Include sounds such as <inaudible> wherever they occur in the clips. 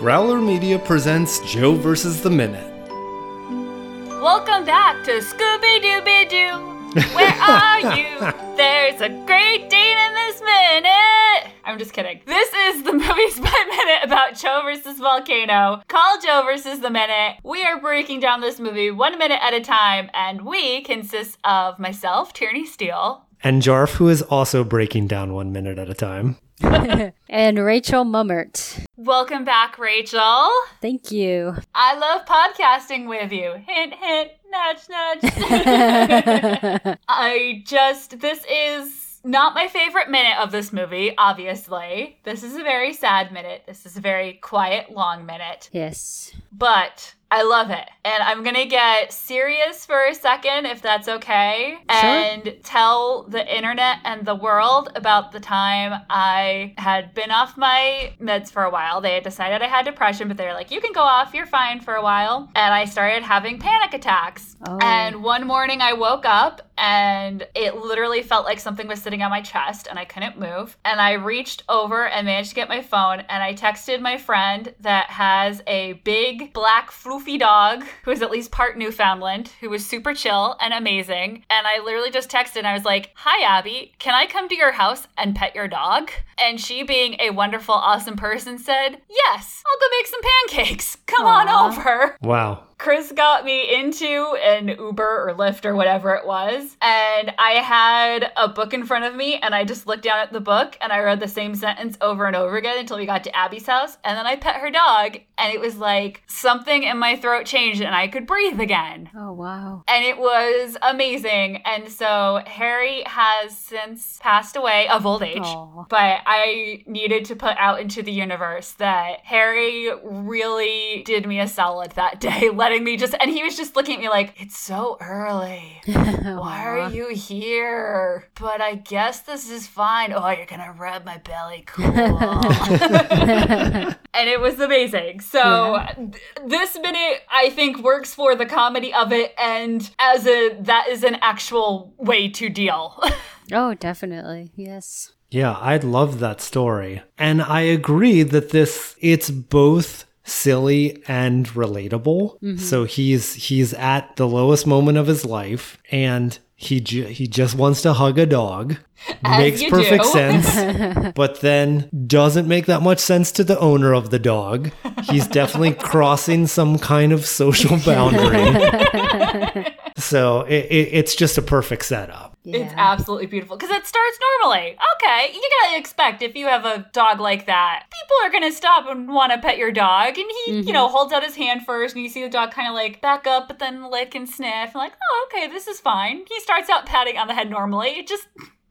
Growler Media presents Joe versus the Minute. Welcome back to Scooby Dooby Doo. Where are you? <laughs> There's a great Dane in this minute. I'm just kidding. This is the <laughs> Movies by Minute about Joe versus Volcano. Call Joe versus the Minute. We are breaking down this movie one minute at a time, and we consist of myself, Tierney Steele. And Jarf, who is also breaking down one minute at a time. <laughs> and Rachel Mummert. Welcome back, Rachel. Thank you. I love podcasting with you. Hint, hint, nudge, nudge. <laughs> I just, this is not my favorite minute of this movie, obviously. This is a very sad minute. This is a very quiet, long minute. Yes. But I love it. And I'm going to get serious for a second, if that's okay, Sure. and tell the internet and the world about the time I had been off my meds for a while. They had decided I had depression, but they were like, you can go off, you're fine for a while. And I started having panic attacks. Oh. And one morning I woke up and it literally felt like something was sitting on my chest and I couldn't move. And I reached over and managed to get my phone and I texted my friend that has a big black floofy dog who is at least part Newfoundland, who was super chill and amazing. And I literally just texted and I was like, Hi, Abby, can I come to your house and pet your dog? And she, being a wonderful, awesome person, said, Yes, I'll go make some pancakes. Come on over. Wow. Chris got me into an Uber or Lyft or whatever it was. And I had a book in front of me and I just looked down at the book and I read the same sentence over and over again until we got to Abby's house. And then I pet her dog and it was like something in my throat changed and I could breathe again. Oh, wow. And it was amazing. And so Harry has since passed away of old age. Aw. But I needed to put out into the universe that Harry really did me a solid that day, <laughs> letting me just, and he was just looking at me like, it's so early. <laughs> Why are you here? But I guess this is fine. Oh, you're gonna rub my belly. <laughs> Cool. <laughs> and it was amazing. So th- this minute, I think, works for the comedy of it, and as a that is an actual way to deal. Oh, definitely. Yes. Yeah, I love that story. And I agree that this it's both silly and relatable. Mm-hmm. So he's he's at the lowest moment of his life and he ju- he just wants to hug a dog. As Makes perfect do. sense. <laughs> but then doesn't make that much sense to the owner of the dog. He's definitely <laughs> crossing some kind of social <laughs> boundary. so it, it, it's just a perfect setup. It's absolutely beautiful because it starts normally. Okay, you gotta expect if you have a dog like that, people are gonna stop and want to pet your dog. And he, you know, mm-hmm. holds out his hand first, and you see the dog kind of like back up, but then lick and sniff. And like, oh, okay, this is fine. He starts out patting on the head normally. It just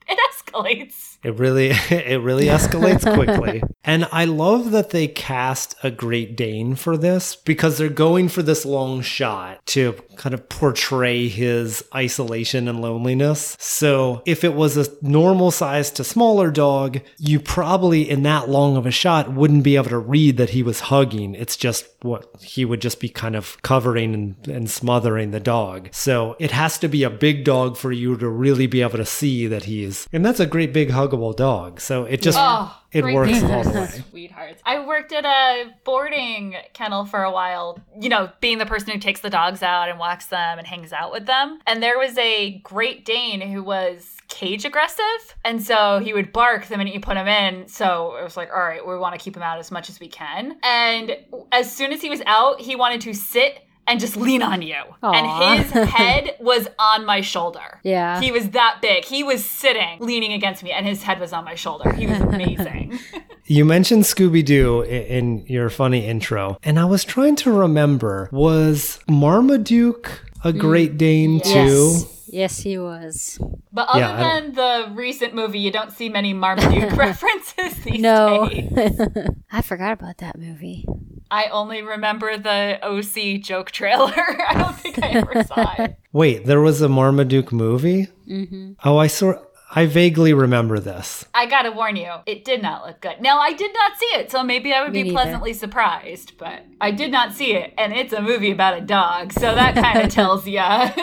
<laughs> it escalates. It really <laughs> it really escalates quickly. <laughs> and I love that they cast a Great Dane for this because they're going for this long shot to kind of portray his isolation and loneliness. So if it was a normal size to smaller dog, you probably in that long of a shot wouldn't be able to read that he was hugging. It's just what he would just be kind of covering and, and smothering the dog. So it has to be a big dog for you to really be able to see that and that's a great big huggable dog. So it just Oh, it works all the way. Sweethearts. I worked at a boarding kennel for a while, you know, being the person who takes the dogs out and walks them and hangs out with them. And there was a Great Dane who was cage aggressive. And so he would bark the minute you put him in. So it was like, all right, we want to keep him out as much as we can. And as soon as he was out, he wanted to sit and just lean on you. Aw. And his <laughs> head was on my shoulder. Yeah. He was that big. He was sitting, leaning against me, and his head was on my shoulder. He was amazing. <laughs> You mentioned Scooby Doo in your funny intro, and I was trying to remember was Marmaduke a mm. Great Dane too? Yes. Yes, he was. but other Yeah, than the recent movie, you don't see many Marmaduke <laughs> references these No. days. <laughs> I forgot about that movie. I only remember the OC joke trailer. <laughs> I don't think I ever saw it. Wait, there was a Marmaduke movie? Mm-hmm. Oh, I saw. I vaguely remember this. I gotta warn you, it did not look good. Now, I did not see it, so maybe I would Me be neither. pleasantly surprised, but I did not see it, and it's a movie about a dog, so that kind of <laughs> tells ya. <laughs>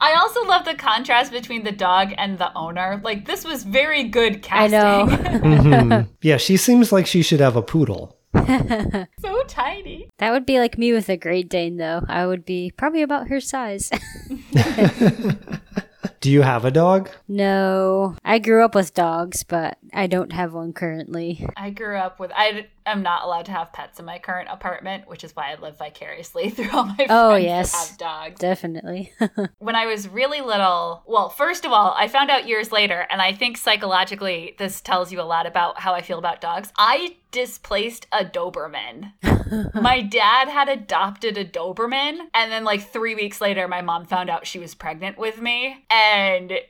I also love the contrast between the dog and the owner. Like, this was very good casting. I casting. know. Mhm. Yeah, she seems like she should have a poodle. <laughs> So tiny. That would be like me with a Great Dane, though. I would be probably about her size. Do you have a dog? no, I grew up with dogs, but I don't have one currently. I grew up with I am not allowed to have pets in my current apartment, which is why I live vicariously <laughs> through all my oh, friends Oh, that yes. have dogs. Definitely. <laughs> when I was really little, well, first of all, I found out years later, and I think psychologically this tells you a lot about how I feel about dogs. I displaced a Doberman. <laughs> my dad had adopted a Doberman, and then like three weeks later, my mom found out she was pregnant with me, and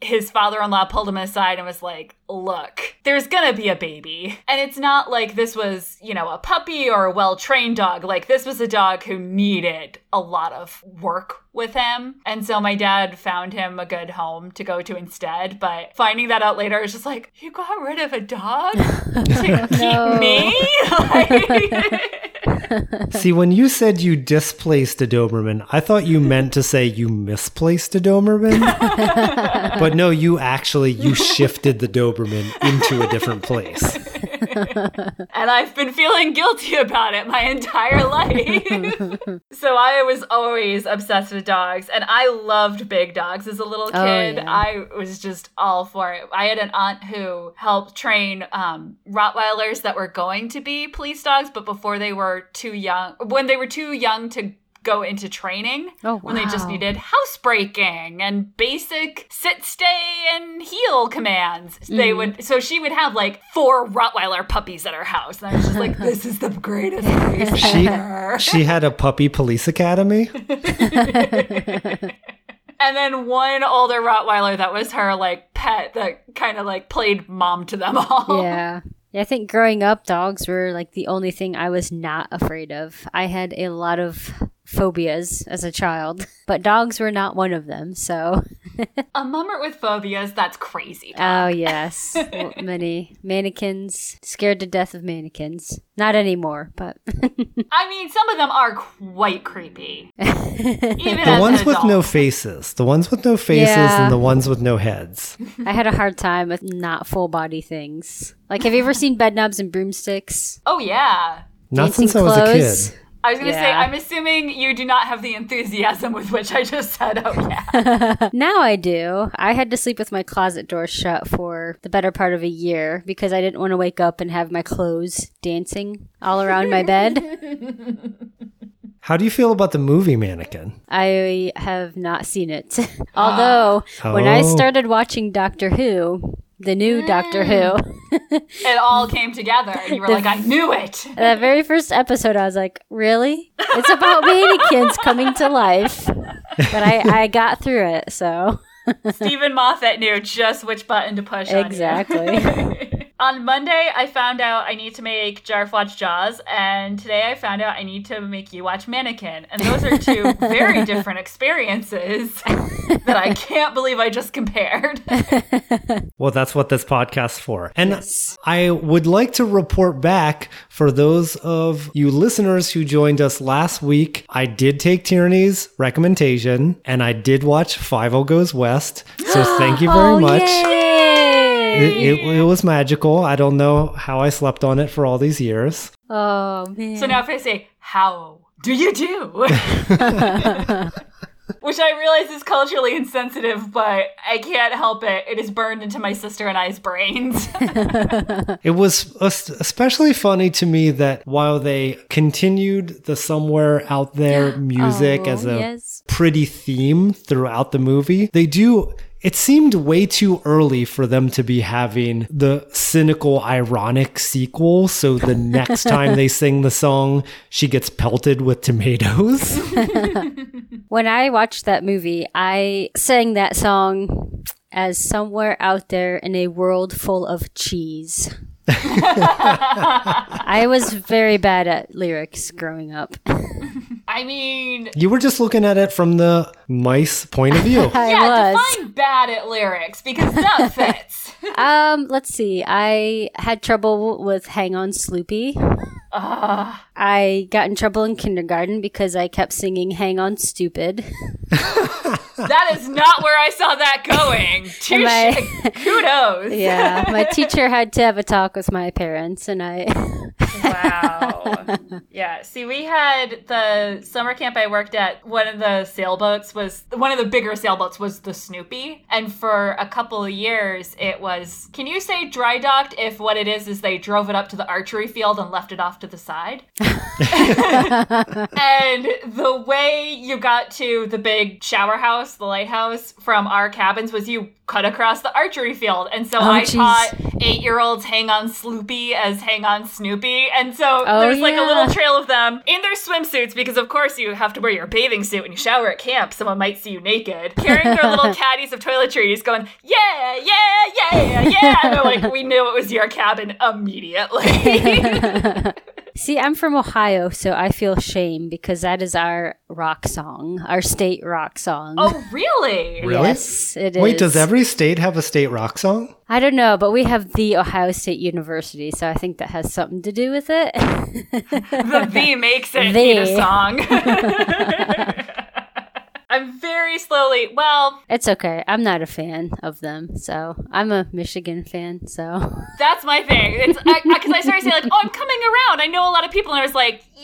his father in law pulled him aside and was like, Look, there's gonna be a baby. And it's not like this was, you know, a puppy or a well trained dog. Like, this was a dog who needed a lot of work with him. And so my dad found him a good home to go to instead. But finding that out later, I was just like, You got rid of a dog <laughs> to keep me? <laughs> Like- <laughs> <laughs> See, when you said you displaced a Doberman, I thought you meant to say you misplaced a Doberman. <laughs> but no, you actually you shifted the Doberman into a different place. And I've been feeling guilty about it my entire life. <laughs> so I was always obsessed with dogs, and I loved big dogs as a little Oh, kid. yeah. I was just all for it. I had an aunt who helped train um, Rottweilers that were going to be police dogs, but before they were too young, when they were too young to go into training Oh, when they just needed housebreaking and basic sit stay and heel commands they Mm. would so she would have like four rottweiler puppies at her house and i was just like <laughs> this is the greatest place <laughs> She ever she had a puppy police academy. <laughs> and then one older rottweiler that was her like pet that kind of like played mom to them all yeah. Yeah, I think growing up, dogs were like the only thing I was not afraid of. I had a lot of phobias as a child, <laughs> but dogs were not one of them. So, a Mummert with phobias that's crazy oh <laughs> yes, Well, many mannequins, scared to death of mannequins. Not anymore, but <laughs> i mean some of them are quite creepy even The as ones an with no faces. The ones with no faces Yeah. and the ones with no heads. I had a hard time with not full body things. Like, have you ever seen bed knobs and broomsticks? oh yeah Not Dancing since I was a clothes? kid. I was gonna say, I'm assuming you do not have the enthusiasm with which I just said, oh yeah. <laughs> Now I do. I had to sleep with my closet door shut for the better part of a year because I didn't want to wake up and have my clothes dancing all around my bed. <laughs> How do you feel about the movie Mannequin? I have not seen it. <laughs> Although, when I Oh. started watching Doctor Who, the new Doctor Who, <laughs> it all came together, and you were like, I knew it. that very first episode, I was like, really? It's about <laughs> mannequins coming to life. But I, I <laughs> got through it, so. Steven Moffat knew just which button to push on. Exactly. On Monday, I found out I need to make Jarf watch Jaws, and today I found out I need to make you watch Mannequin. And those are two <laughs> very different experiences <laughs> that I can't believe I just compared. <laughs> Well, that's what this podcast's for. And Yes. I would like to report back for those of you listeners who joined us last week. I did take Tierney's recommendation and I did watch Fievel Goes West. So thank you very <gasps> oh, much. Yay! It, it, it was magical. I don't know how I slept on it for all these years. oh, man. So now if I say, How do you do? <laughs> Which I realize is culturally insensitive, but I can't help it. It is burned into my sister and I's brains. <laughs> It was especially funny to me that while they continued the somewhere out there <gasps> music Oh, as a yes. pretty theme throughout the movie, they do. It seemed way too early for them to be having the cynical, ironic sequel. So the next <laughs> time they sing the song, she gets pelted with tomatoes. <laughs> When I watched that movie, I sang that song as somewhere out there in a world full of cheese. <laughs> I was very bad at lyrics growing up. I mean, you were just looking at it from the mice point of view. <laughs> I yeah, was. define bad at lyrics because that <laughs> fits. Um, let's see. I had trouble with Hang On Sloopy. uh, I got in trouble in kindergarten because I kept singing Hang On Stupid. <laughs> that is not where I saw that going. <laughs> Touche. I- Kudos. <laughs> Yeah, my teacher had to have a talk with my parents, and I Wow. <laughs> yeah. See, we had the summer camp I worked at. One of the sailboats was one of the bigger sailboats was the Snoopy, and for a couple of years it was. Can you say dry docked if what it is is they drove it up to the archery field and left it off to the side? and the way you got to the big shower house, the lighthouse from our cabins was you cut across the archery field. And so Oh, I jeez. taught eight year olds hang on Sloopy as hang on Snoopy. And so Oh, there's like a little trail of them in their swimsuits because, of course, you have to wear your bathing suit when you shower at camp. Someone might see you naked, <laughs> carrying their little caddies of toiletries, going, yeah, yeah, yeah, yeah. And they're like, we knew it was your cabin immediately. <laughs> <laughs> See, I'm from Ohio, so I feel shame because that is our rock song, our state rock song. oh, really? Really? Yes, it is. Wait, does every state have a state rock song? I don't know, but we have the Ohio State University, so I think that has something to do with it. <laughs> The V makes it The. <laughs> a song. <laughs> I'm very slowly, well, it's okay. I'm not a fan of them, so I'm a Michigan fan. So That's my thing. It's because I, I started saying like, "Oh, I'm coming around." I know a lot of people, and I was like, "Y-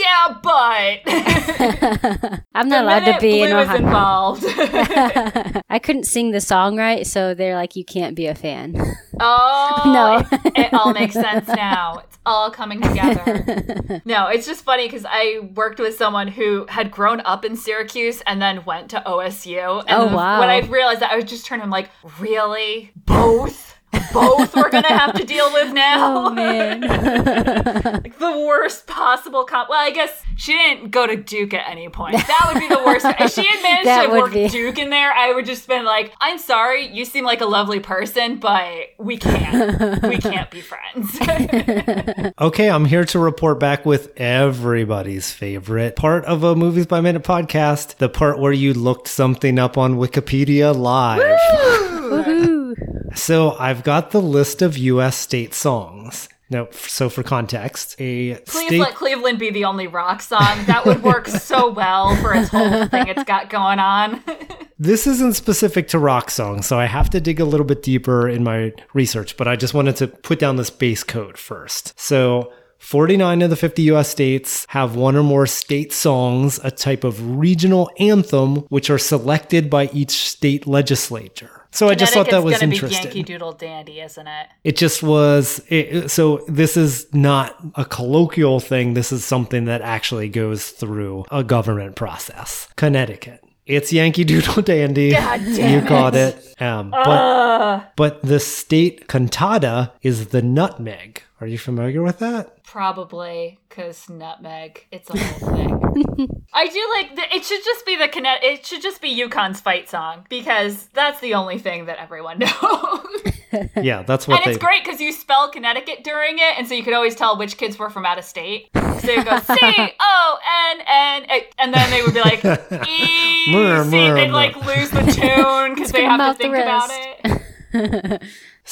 "Yeah, but." <laughs> <laughs> I'm not allowed to be in Blue is Ohio. involved. <laughs> I couldn't sing the song right, so they're like, "You can't be a fan." oh No. it, it all makes sense now. It's all coming together. No, it's just funny because I worked with someone who had grown up in Syracuse and then went to OSU. And Oh, wow. when I realized that, I was just turning I'm like, "Really, both." Both we're gonna have to deal with <laughs> oh, now. oh man. <laughs> like the worst possible cop. Well, I guess she didn't go to Duke at any point. That would be the worst. <laughs> if she had managed That to would work be. Duke in there, I would just been like, "I'm sorry, you seem like a lovely person, but we can't. we can't be friends." Okay, I'm here to report back with everybody's favorite part of a Movies by Minute podcast the part where you looked something up on Wikipedia live. So I've got the list of US state songs. Now, so for context, a Please state. let Cleveland be the only rock song. That would work <laughs> so well for its whole thing it's got going on. <laughs> This isn't specific to rock songs, so I have to dig a little bit deeper in my research, but I just wanted to put down this base code first. So, 49 of the 50 US states have one or more state songs, a type of regional anthem, which are selected by each state legislature. So I just thought that was gonna interesting. be Yankee Doodle Dandy, isn't it? It just was. It, so this is not a colloquial thing. This is something that actually goes through a government process. Connecticut. It's Yankee <laughs> Doodle Dandy. God damn you caught it. Um, but but the state cantata is the nutmeg. Are you familiar with that? Probably because nutmeg. It's a whole thing. <laughs> I do like the, it. Should just be the Conne- It should just be UConn's fight song because that's the only thing that everyone <laughs> knows. <laughs> Yeah, that's what and they. it's great because you spell Connecticut during it, and so you could always tell which kids were from out of state. So you go C O N N, A- and then they would be like E Murr, C. murr, They'd like lose the tune because they Scream have out to the think about it.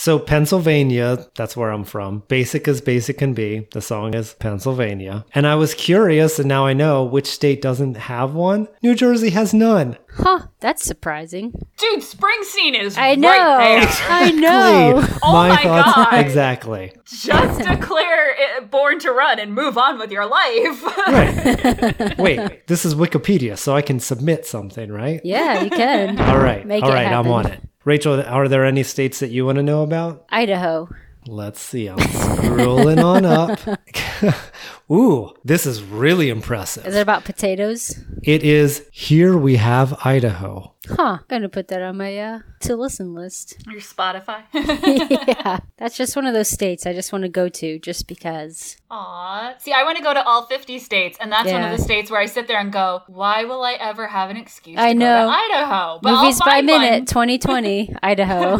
So Pennsylvania, that's where I'm from. Basic as basic can be. The song is Pennsylvania. And I was curious, and now I know which state doesn't have one. New Jersey has none. Huh, that's surprising. Dude, Springsteen is I know. right there. I know. Exactly. <laughs> Oh my God. Exactly. Just declare it born to run and move on with your life. <laughs> Right. Wait, this is Wikipedia, so I can submit something, right? Yeah, you can. All right. Make All it right, I'm on it. Rachel, are there any states that you want to know about? Idaho. Let's see. I'm scrolling on up. <laughs> Ooh, this is really impressive. Is it about potatoes? It is Here We Have Idaho. Huh. Gonna put that on my uh to listen list. <laughs> Your Spotify. <laughs> yeah. That's just one of those states I just want to go to just because. Aw. See, I want to go to all 50 states, and that's one of the states where I sit there and go, why will I ever have an excuse I to know. go to Idaho? But Movies I'll by find minute one. 2020 Idaho.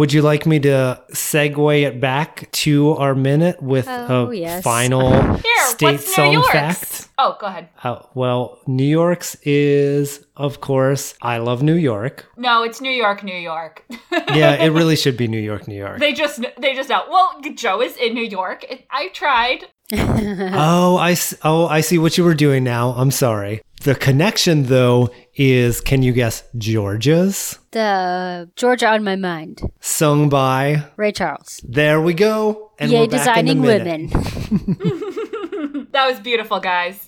Would you like me to segue it back to our minute with Oh, a yes. final Here, state song York's? fact? Oh, go ahead. Uh, well, New York's is, of course, I Love New York. No, it's New York, New York. <laughs> Yeah, it really should be New York, New York. they just they just know. Well, Joe is in New York. I tried. <laughs> oh, I s- oh, I see what you were doing now. I'm sorry. The connection though is can you guess Georgia's The Georgia on my mind. sung by Ray Charles. There we go. And Yay, we're back in designing women. <laughs> <laughs> That was beautiful, guys.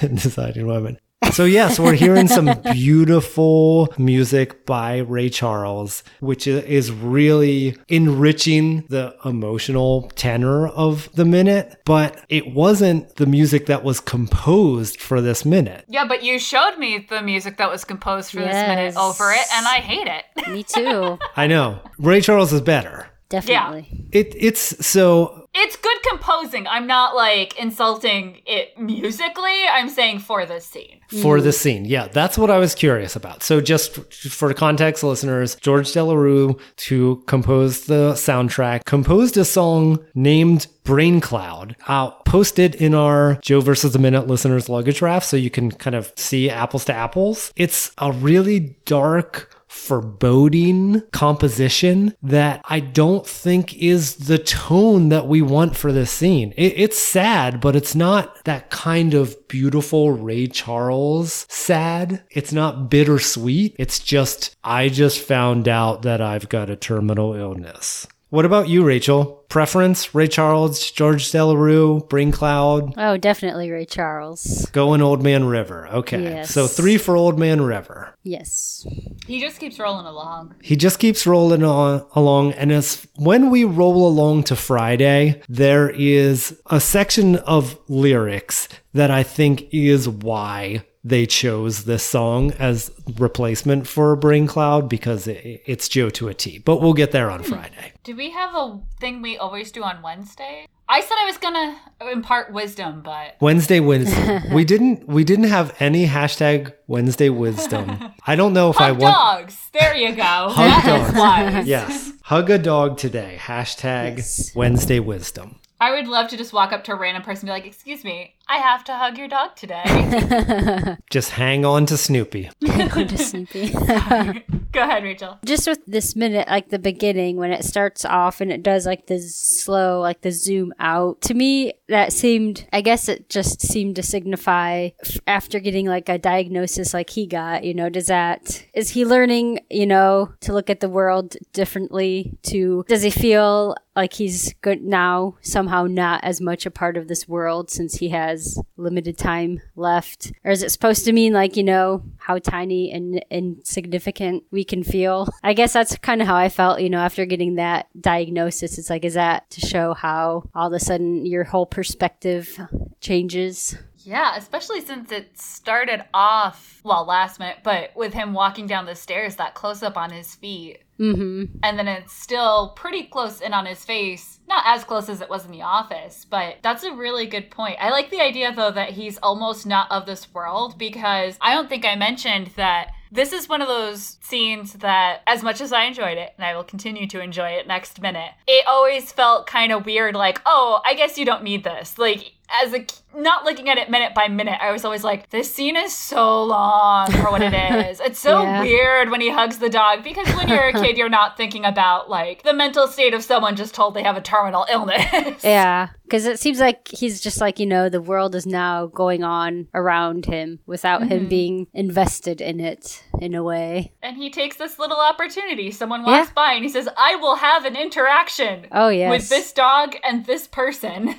designing women. So yes, we're hearing some beautiful music by Ray Charles, which is really enriching the emotional tenor of the minute, but it wasn't the music that was composed for this minute. yeah, but you showed me the music that was composed for this minute over it, and I hate it. Me too. <laughs> I know. Ray Charles is better. Definitely. It it's so It's good composing. I'm not like insulting it musically. I'm saying for this scene. for the scene. Yeah, that's what I was curious about. So, just for context, listeners, George Delerue, to compose the soundtrack, composed a song named Brain Cloud. Uh, I'll post it in our Joe versus the Minute listeners luggage raft so you can kind of see apples to apples. It's a really dark, foreboding composition that I don't think is the tone that we want for this scene. It, it's sad, but it's not that kind of beautiful Ray Charles sad. It's not bittersweet. It's just, I just found out that I've got a terminal illness. What about you, Rachel? Preference? Ray Charles, George Delerue, Brain Cloud, Oh, definitely Ray Charles. going Old Man River. Okay. Yes. So three for Old Man River. Yes. He just keeps rolling along. He just keeps rolling on along, and as when we roll along to Friday, there is a section of lyrics that I think is why they chose this song as replacement for Brain Cloud because it, it's Joe to a T. But we'll get there on hmm. Friday. Do we have a thing we always do on Wednesday? I said I was gonna impart wisdom, but Wednesday wisdom. <laughs> we didn't we didn't have any hashtag Wednesday wisdom. I don't know if I hug want dogs. There you go. <laughs> Hug That dogs. Yes. Hug a dog today. Hashtag Yes. Wednesday wisdom. I would love to just walk up to a random person and be like, "Excuse me, I have to hug your dog today." <laughs> Just hang on to Snoopy. Going to <laughs> Snoopy. Go ahead, Rachel. Just with this minute, like the beginning, when it starts off and it does like the slow, like the zoom out, to me, that seemed, I guess it just seemed to signify after getting like a diagnosis like he got, you know, does that, is he learning, you know, to look at the world differently? To, does he feel like he's good now, somehow not as much a part of this world since he has limited time left? Or is it supposed to mean like, you know, how tiny and insignificant we can feel? I guess that's kind of how I felt, you know, after getting that diagnosis. It's like, is that to show how all of a sudden your whole perspective changes? Yeah, especially since it started off well last minute, but with him walking down the stairs, that close up on his feet, Mm-hmm. and then it's still pretty close in on his face. Not as close as it was in the office, but that's a really good point. I like the idea though that he's almost not of this world because I don't think I mentioned that this is one of those scenes that, as much as I enjoyed it, and I will continue to enjoy it next minute, it always felt kind of weird like, oh, I guess you don't need this. Like, as a not looking at it minute by minute, I was always like, this scene is so long for what it <laughs> is. It's so Yeah. weird when he hugs the dog because when you're a <laughs> kid, you're not thinking about like the mental state of someone just told they have a terminal <laughs> illness. Yeah, because it seems like he's just like, you know, the world is now going on around him without him mm-hmm. being invested in it in a way. And he takes this little opportunity. Someone walks Yeah. by and he says, I will have an interaction Oh, yes. with this dog and this person.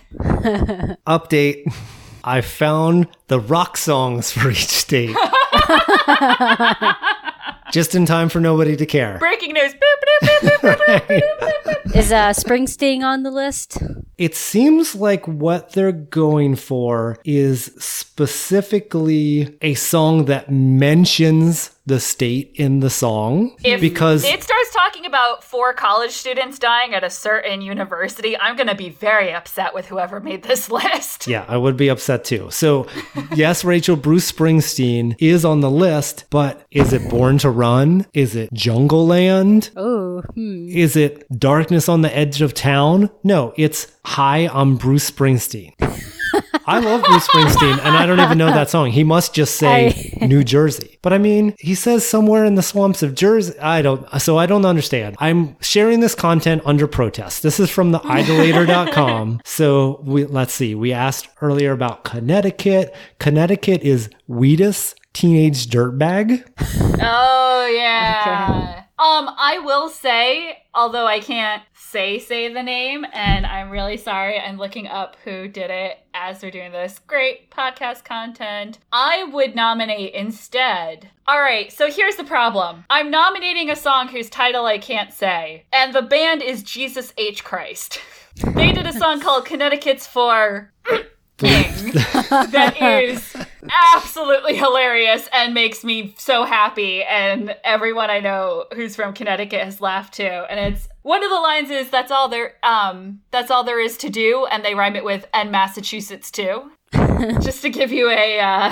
<laughs> Update. I found the rock songs for each state. <laughs> Just in time for nobody to care. Breaking news. Is uh, Springsteen on the list? It seems like what they're going for is specifically a song that mentions the state in the song If because it starts talking about four college students dying at a certain university, I'm going to be very upset with whoever made this <laughs> list. yeah, I would be upset too. So, yes, Rachel Bruce Springsteen is on the list, but is it Born to Run? Is it Jungle Land? Oh, hmm. Is it Darkness on the Edge of Town? No, it's Hi, I'm Bruce Springsteen. I love Bruce Springsteen, and I don't even know that song. He must just say New Jersey. But I mean, he says somewhere in the swamps of Jersey. I don't, so I don't understand. I'm sharing this content under protest. This is from the idolator.com. <laughs> so we, let's see. We asked earlier about Connecticut. Connecticut is Wheatus Teenage Dirtbag. Oh yeah. Um, I will say, although I can't say say the name, and I'm really sorry, I'm looking up who did it as we're doing this great podcast content. I would nominate instead. All right, so here's the problem. I'm nominating a song whose title I can't say, and the band is Jesus H Christ. <laughs> they did a song called Connecticut's for <laughs> thing that is absolutely hilarious and makes me so happy. And everyone I know who's from Connecticut has laughed too. And it's one of the lines is that's all there um that's all there is to do. And they rhyme it with and Massachusetts too. <laughs> Just to give you a uh,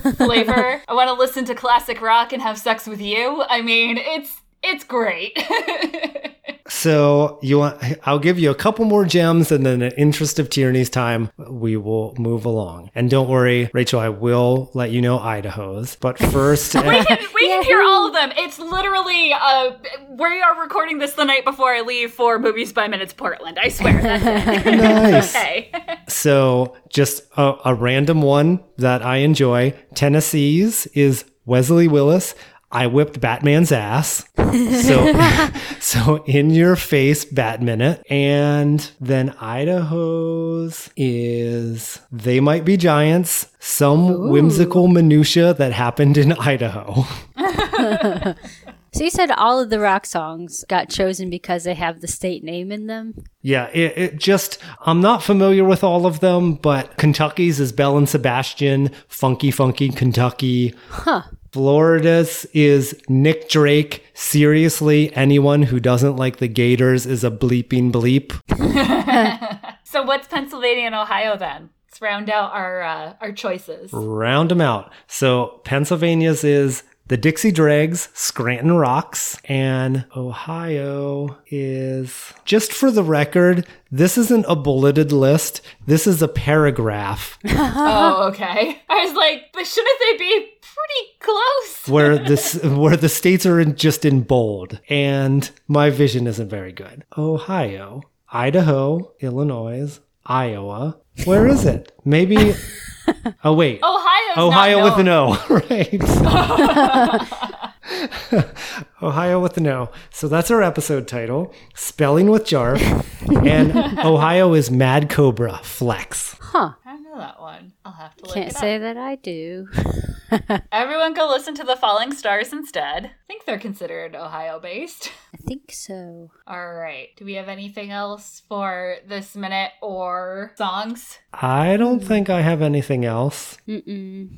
<laughs> flavor. <laughs> I want to listen to classic rock and have sex with you. I mean it's it's great <laughs> So you want? I'll give you a couple more gems, and then in the interest of Tierney's time, we will move along. And don't worry, Rachel, I will let you know Idaho's. But first, <laughs> we can, we can hear all of them. It's literally uh, we are recording this the night before I leave for Movies by Minutes Portland. I swear. That's it. <laughs> nice. okay. So just a, a random one that I enjoy. Tennessee's is Wesley Willis. I whipped Batman's ass. So, <laughs> so in your face, Bat Minute. And then Idaho's is They Might Be Giants, some whimsical minutia that happened in Idaho. <laughs> So you said all of the rock songs got chosen because they have the state name in them? Yeah, it, it just, I'm not familiar with all of them, but Kentucky's is Belle and Sebastian, Funky Funky Kentucky. Huh. Florida's is Nick Drake. Seriously, anyone who doesn't like the Gators is a bleeping bleep. <laughs> So what's Pennsylvania and Ohio then? Let's round out our uh, our choices. Round them out. So Pennsylvania's is the Dixie Dregs, Scranton Rocks, and Ohio is, just for the record, this isn't a bulleted list. This is a paragraph <laughs> oh, okay. I was like, but shouldn't they be pretty close? where <laughs> this where the states are in, just in bold, and my vision isn't very good. Ohio, Idaho, Illinois, Iowa. Where is it? Maybe. Oh wait. Ohio's Ohio not with an. O, <laughs> right? <laughs> Ohio with an O. So that's our episode title. Spelling with Jarf. <laughs> and Ohio is Mad Cobra Flex. Huh. I know that one. I'll have to look Can't it say up. that I do. Everyone go listen to the Falling Stars instead. I think they're considered Ohio based. I think so. All right. Do we have anything else for this minute or songs? I don't mm. think I have anything else. Mm-mm.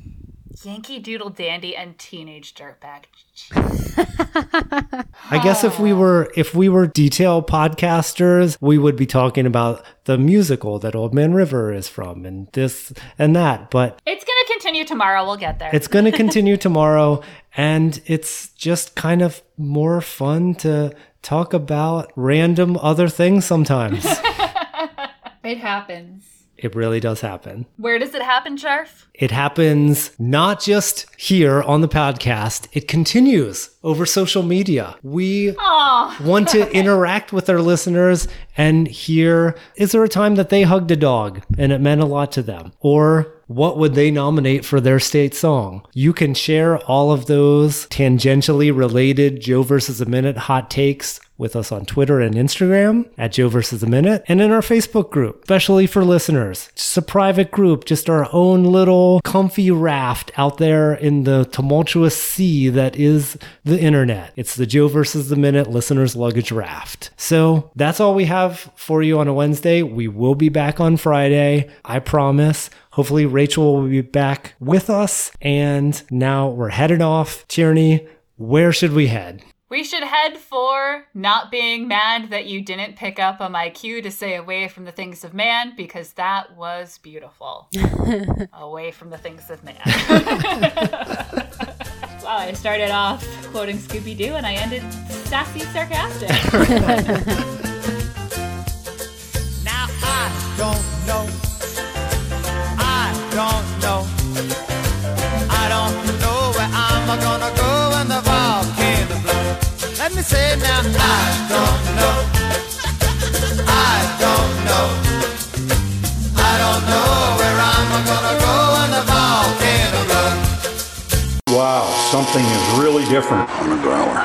Yankee Doodle Dandy and Teenage Dirtbag. <laughs> I guess if we oh. were if we were detail podcasters, we would be talking about the musical that Old Man River is from and this and that. But It's going to continue tomorrow. We'll get there. it's going <laughs> to continue tomorrow and it's just kind of more fun to talk about random other things sometimes. <laughs> it happens. It really does happen. Where does it happen, Jarf? It happens not just here on the podcast, it continues over social media. We want to <laughs> interact with our listeners and hear is there a time that they hugged a dog and it meant a lot to them? Or what would they nominate for their state song? You can share all of those tangentially related Joe versus a Minute hot takes with us on Twitter and Instagram at Joe versus a Minute and in our Facebook group, especially for listeners. Just a private group, just our own little comfy raft out there in the tumultuous sea that is the internet. It's the Joe versus the Minute listeners luggage raft. So that's all we have for you on a Wednesday. We will be back on Friday. I promise. Hopefully, Rachel will be back with us. And now we're headed off. Tierney, where should we head? We should head for not being mad that you didn't pick up on my cue to say away from the things of man because that was beautiful. <laughs> away from the things of man. <laughs> Wow, I started off quoting Scooby Doo and I ended sassy sarcastic. <laughs> now I don't know. I don't know. I don't know where I'm gonna go when the volcano blows. Let me say now, I don't know. Wow, something is really different on the growler.